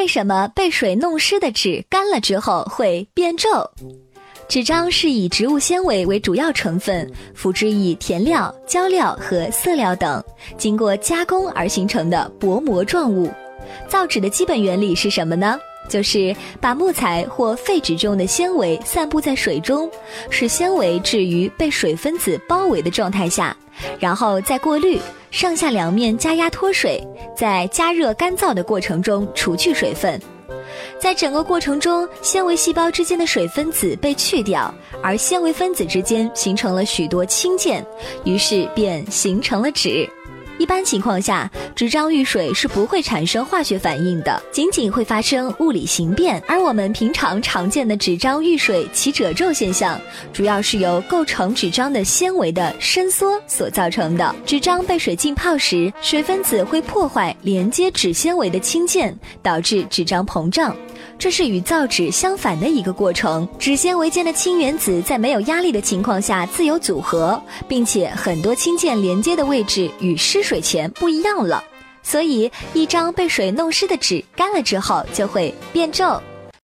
为什么被水弄湿的纸干了之后会变皱？纸张是以植物纤维为主要成分，辅之以填料、胶料和色料等，经过加工而形成的薄膜状物。造纸的基本原理是什么呢？就是把木材或废纸中的纤维散布在水中，使纤维置于被水分子包围的状态下，然后再过滤，上下两面加压脱水，在加热干燥的过程中除去水分。在整个过程中，纤维细胞之间的水分子被去掉，而纤维分子之间形成了许多氢键，于是便形成了纸。一般情况下，纸张遇水是不会产生化学反应的，仅仅会发生物理形变。而我们平常常见的纸张遇水起褶皱现象，主要是由构成纸张的纤维的伸缩所造成的。纸张被水浸泡时，水分子会破坏连接纸纤维的氢键，导致纸张膨胀。这是与造纸相反的一个过程。纸纤维间的氢原子在没有压力的情况下自由组合，并且很多氢键连接的位置与失水前不一样了，所以一张被水弄湿的纸干了之后就会变皱。